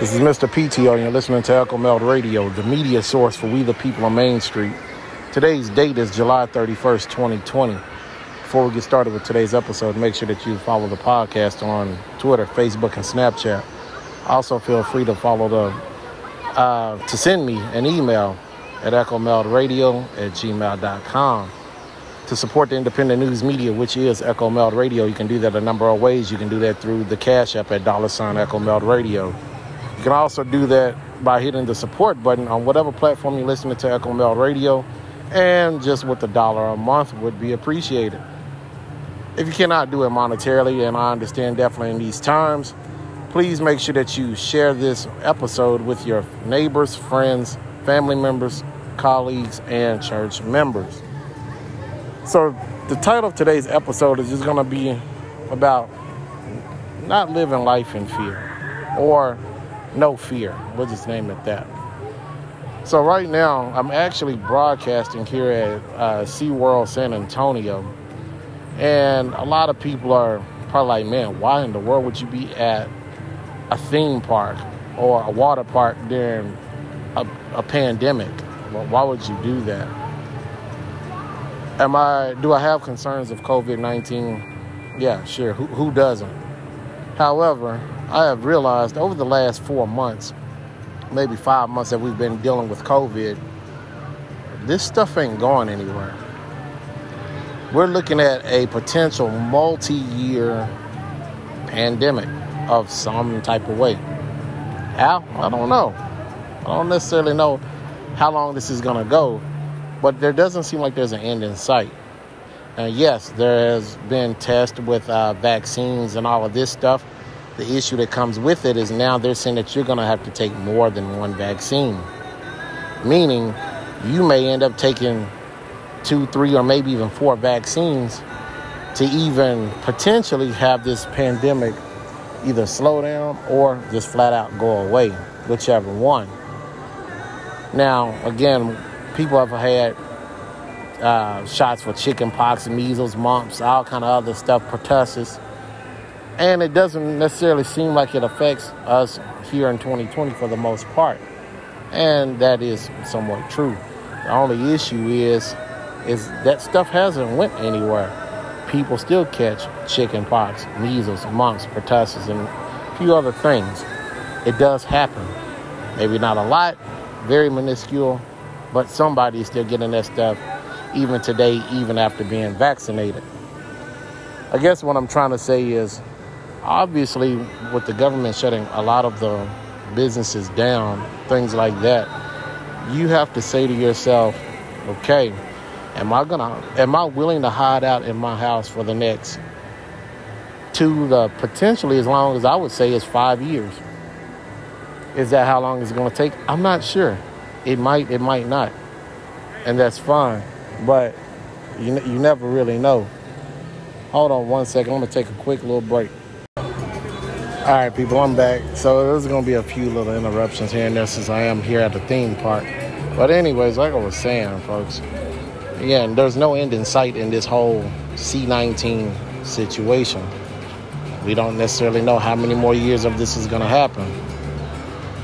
This is Mr. PTO, and you're listening to Echo Meld Radio, the media source for We the People on Main Street. Today's date is July 31st, 2020. Before we get started with today's episode, make sure that you follow the podcast on Twitter, Facebook, and Snapchat. Also, feel free to follow the uh, to send me an email at echomeldradio at gmail.com. To support the independent news media, which is Echo Meld Radio, you can do that a number of ways. You can do that through the Cash App at dollar sign Echo Meld Radio. You can also do that by hitting the support button on whatever platform you're listening to Echo Meld Radio, and just with a dollar a month would be appreciated. If you cannot do it monetarily, and I understand definitely in these times, please make sure that you share this episode with your neighbors, friends, family members, colleagues, and church members. So, the title of today's episode is just going to be about not living life in fear or no fear. We'll just name it that. So, right now, I'm actually broadcasting here at uh, SeaWorld San Antonio. And a lot of people are probably like, man, why in the world would you be at a theme park or a water park during a, a pandemic? Well, why would you do that? Am I do I have concerns of COVID-19? Yeah, sure. Who, who doesn't? However, I have realized over the last four months, maybe five months that we've been dealing with COVID, this stuff ain't going anywhere. We're looking at a potential multi-year pandemic of some type of way. How? I don't know. I don't necessarily know how long this is going to go, but there doesn't seem like there's an end in sight. And yes, there has been tests with uh, vaccines and all of this stuff. The issue that comes with it is now they're saying that you're going to have to take more than one vaccine, meaning you may end up taking two, three, or maybe even four vaccines to even potentially have this pandemic either slow down or just flat out go away, whichever one. Now, again, people have had uh, shots for chickenpox, measles, mumps, all kind of other stuff, pertussis, and it doesn't necessarily seem like it affects us here in 2020 for the most part, and that is somewhat true. The only issue is is that stuff hasn't went anywhere. People still catch chicken pox measles, mumps, pertussis, and a few other things. It does happen. Maybe not a lot, very minuscule, but somebody is still getting that stuff even today, even after being vaccinated. I guess what I'm trying to say is obviously, with the government shutting a lot of the businesses down, things like that, you have to say to yourself, okay, am I gonna am I willing to hide out in my house for the next two the potentially as long as I would say is five years? Is that how long it's gonna take? I'm not sure. It might, it might not. And that's fine. But you you never really know. Hold on one second. I'm gonna take a quick little break. All right, people, I'm back. So there's gonna be a few little interruptions here and there since I am here at the theme park. But anyways, like I was saying, folks, again, there's no end in sight in this whole C19 situation. We don't necessarily know how many more years of this is gonna happen.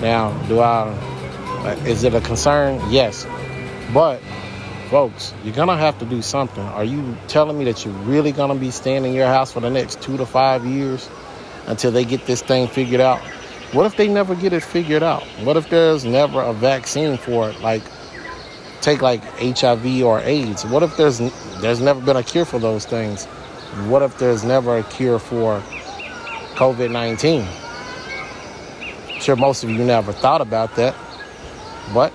Now, do I? Is it a concern? Yes, but folks, you're gonna have to do something. Are you telling me that you're really gonna be staying in your house for the next two to five years until they get this thing figured out? What if they never get it figured out? What if there's never a vaccine for it? Like, take like HIV or AIDS. What if there's there's never been a cure for those things? What if there's never a cure for COVID 19? Sure, most of you never thought about that, but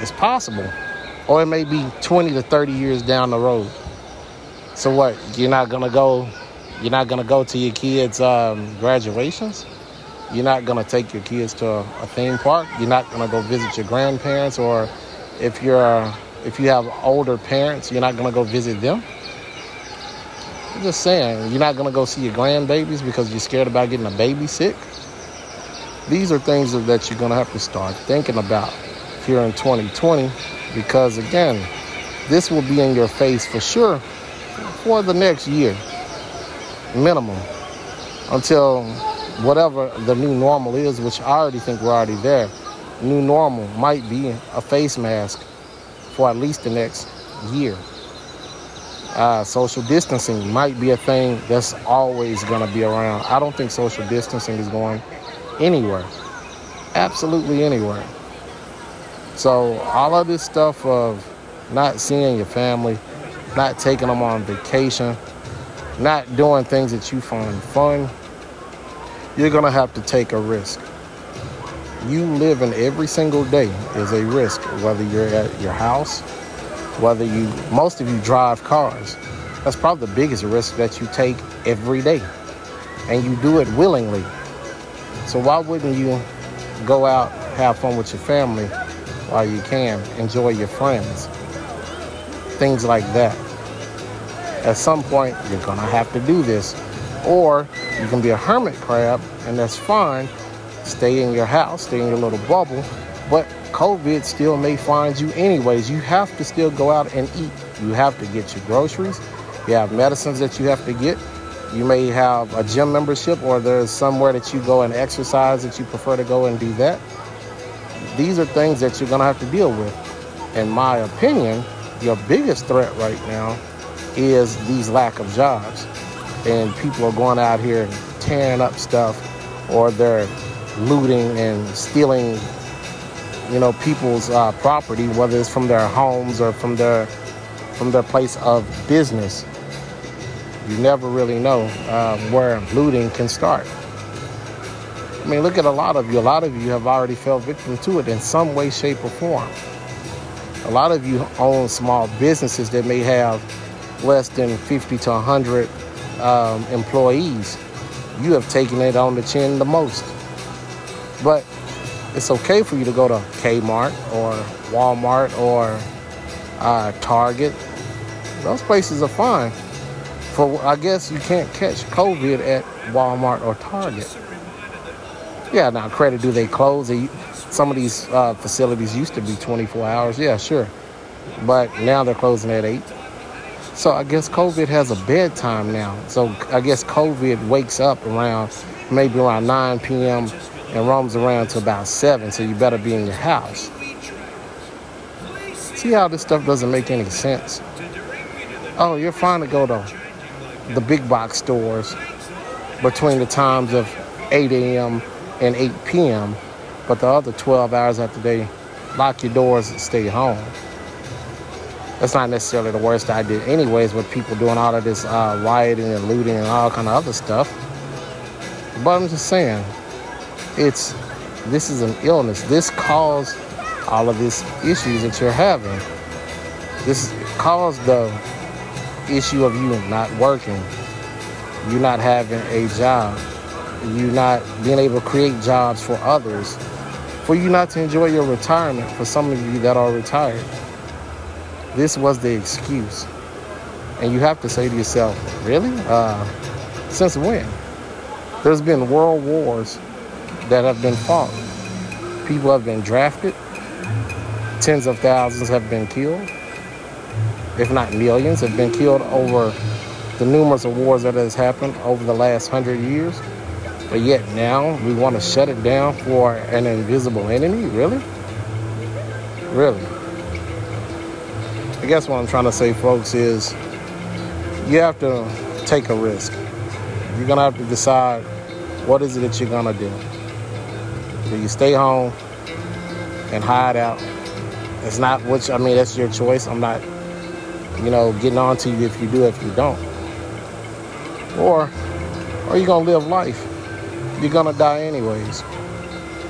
it's possible or it may be 20 to 30 years down the road. So what? You're not gonna go. You're not gonna go to your kids' um, graduations. You're not gonna take your kids to a, a, theme park. You're not gonna go visit your grandparents, or if you're if you have older parents, you're not gonna go visit them. I'm just saying, you're not gonna go see your grandbabies because you're scared about getting a baby sick. These are things that you're gonna have to start thinking about here in 2020 because again, this will be in your face for sure for the next year, minimum, until whatever the new normal is, which I already think we're already there, new normal might be a face mask for at least the next year. Uh, social distancing might be a thing that's always going to be around. I don't think social distancing is going anywhere. Absolutely anywhere. So, all of this stuff of not seeing your family, not taking them on vacation, not doing things that you find fun, you're going to have to take a risk. You living every single day is a risk, whether you're at your house, whether you, most of you drive cars. That's probably the biggest risk that you take every day. And you do it willingly. So why wouldn't you go out, have fun with your family while you can, enjoy your friends? Things like that. At some point, you're gonna have to do this. Or you can be a hermit crab, and that's fine. Stay in your house, stay in your little bubble, but COVID still may find you anyways. You have to still go out and eat. You have to get your groceries. You have medicines that you have to get. You may have a gym membership or there's somewhere that you go and exercise that you prefer to go and do that. These are things that you're going to have to deal with. In my opinion, your biggest threat right now is these lack of jobs. And people are going out here tearing up stuff or they're looting and stealing you know people's uh, property whether it's from their homes or from their from their place of business you never really know uh, where looting can start. I mean, look at a lot of you. A lot of you have already fell victim to it in some way, shape, or form. A lot of you own small businesses that may have less than 50 to 100 um, employees. You have taken it on the chin the most. But it's okay for you to go to Kmart or Walmart or uh, Target. Those places are fine. For I guess you can't catch COVID at Walmart or Target. Yeah, now credit do they close? Some of these uh, facilities used to be 24 hours. Yeah, sure, but now they're closing at eight. So I guess COVID has a bedtime now. So I guess COVID wakes up around maybe around 9 p.m. and roams around to about 7. So you better be in your house. See how this stuff doesn't make any sense? Oh, you're fine to go though the big box stores between the times of 8 a.m. and 8 p.m. But the other 12 hours after they lock your doors and stay home. That's not necessarily the worst idea, anyways, with people doing all of this uh, rioting and looting and all kind of other stuff. But I'm just saying, it's this is an illness. This caused all of these issues that you're having. This caused the issue of you not working, you not having a job, you not being able to create jobs for others, for you not to enjoy your retirement for some of you that are retired. This was the excuse. And you have to say to yourself, really? Uh, since when? There's been world wars that have been fought. People have been drafted. Tens of thousands have been killed if not millions, have been killed over the numerous wars that has happened over the last hundred years. But yet now we want to shut it down for an invisible enemy? Really? Really? I guess what I'm trying to say, folks, is you have to take a risk. You're going to have to decide what is it that you're going to do. Do you stay home and hide out? It's not which, I mean, that's your choice. I'm not you know, getting on to you if you do, if you don't. Or are you going to live life? You're going to die anyways.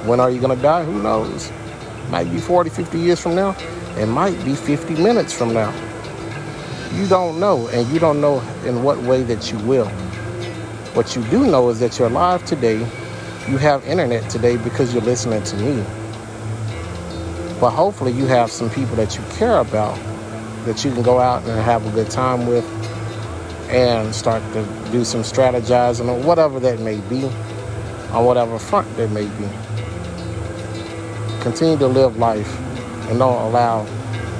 When are you going to die? Who knows? Might be 40, 50 years from now. It might be 50 minutes from now. You don't know, and you don't know in what way that you will. What you do know is that you're alive today. You have internet today because you're listening to me. But hopefully, you have some people that you care about that you can go out and have a good time with and start to do some strategizing or whatever that may be on whatever front that may be. Continue to live life and don't allow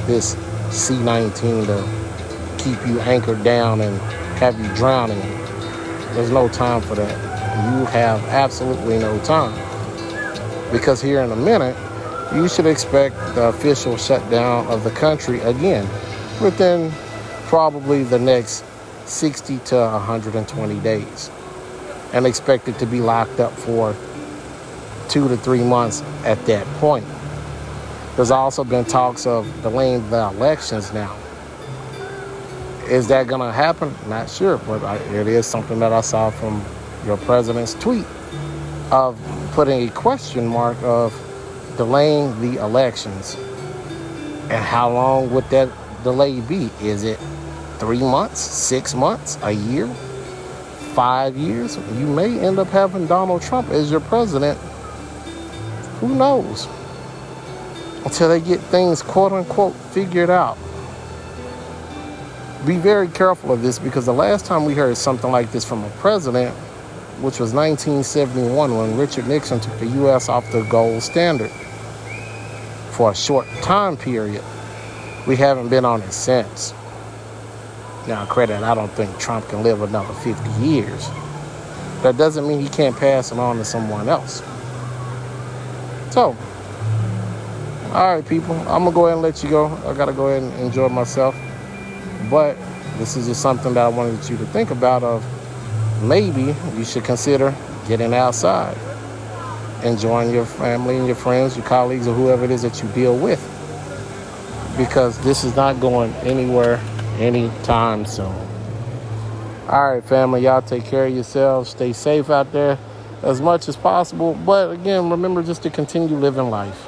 this C19 to keep you anchored down and have you drowning. There's no time for that. you have absolutely no time. Because here in a minute, you should expect the official shutdown of the country again within probably the next 60 to 120 days and expect it to be locked up for two to three months at that point. There's also been talks of delaying the elections now. Is that going to happen? Not sure, but I, it is something that I saw from your president's tweet of putting a question mark of delaying the elections. And how long would that delay be? Is it three months, six months, a year, five years? You may end up having Donald Trump as your president. Who knows? Until they get things quote unquote figured out be very careful of this because the last time we heard something like this from a president, which was 1971 when Richard Nixon took the U.S. off the gold standard for a short time period, we haven't been on it since. Now, credit, I don't think Trump can live another 50 years. That doesn't mean he can't pass it on to someone else. So, all right, people, I'm going to go ahead and let you go. I got to go ahead and enjoy myself. But this is just something that I wanted you to think about of maybe you should consider getting outside, enjoying your family and your friends, your colleagues, or whoever it is that you deal with. Because this is not going anywhere anytime soon. All right, family, y'all take care of yourselves. Stay safe out there as much as possible. But again, remember just to continue living life.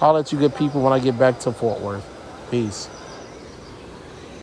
I'll let you good people when I get back to Fort Worth. Peace.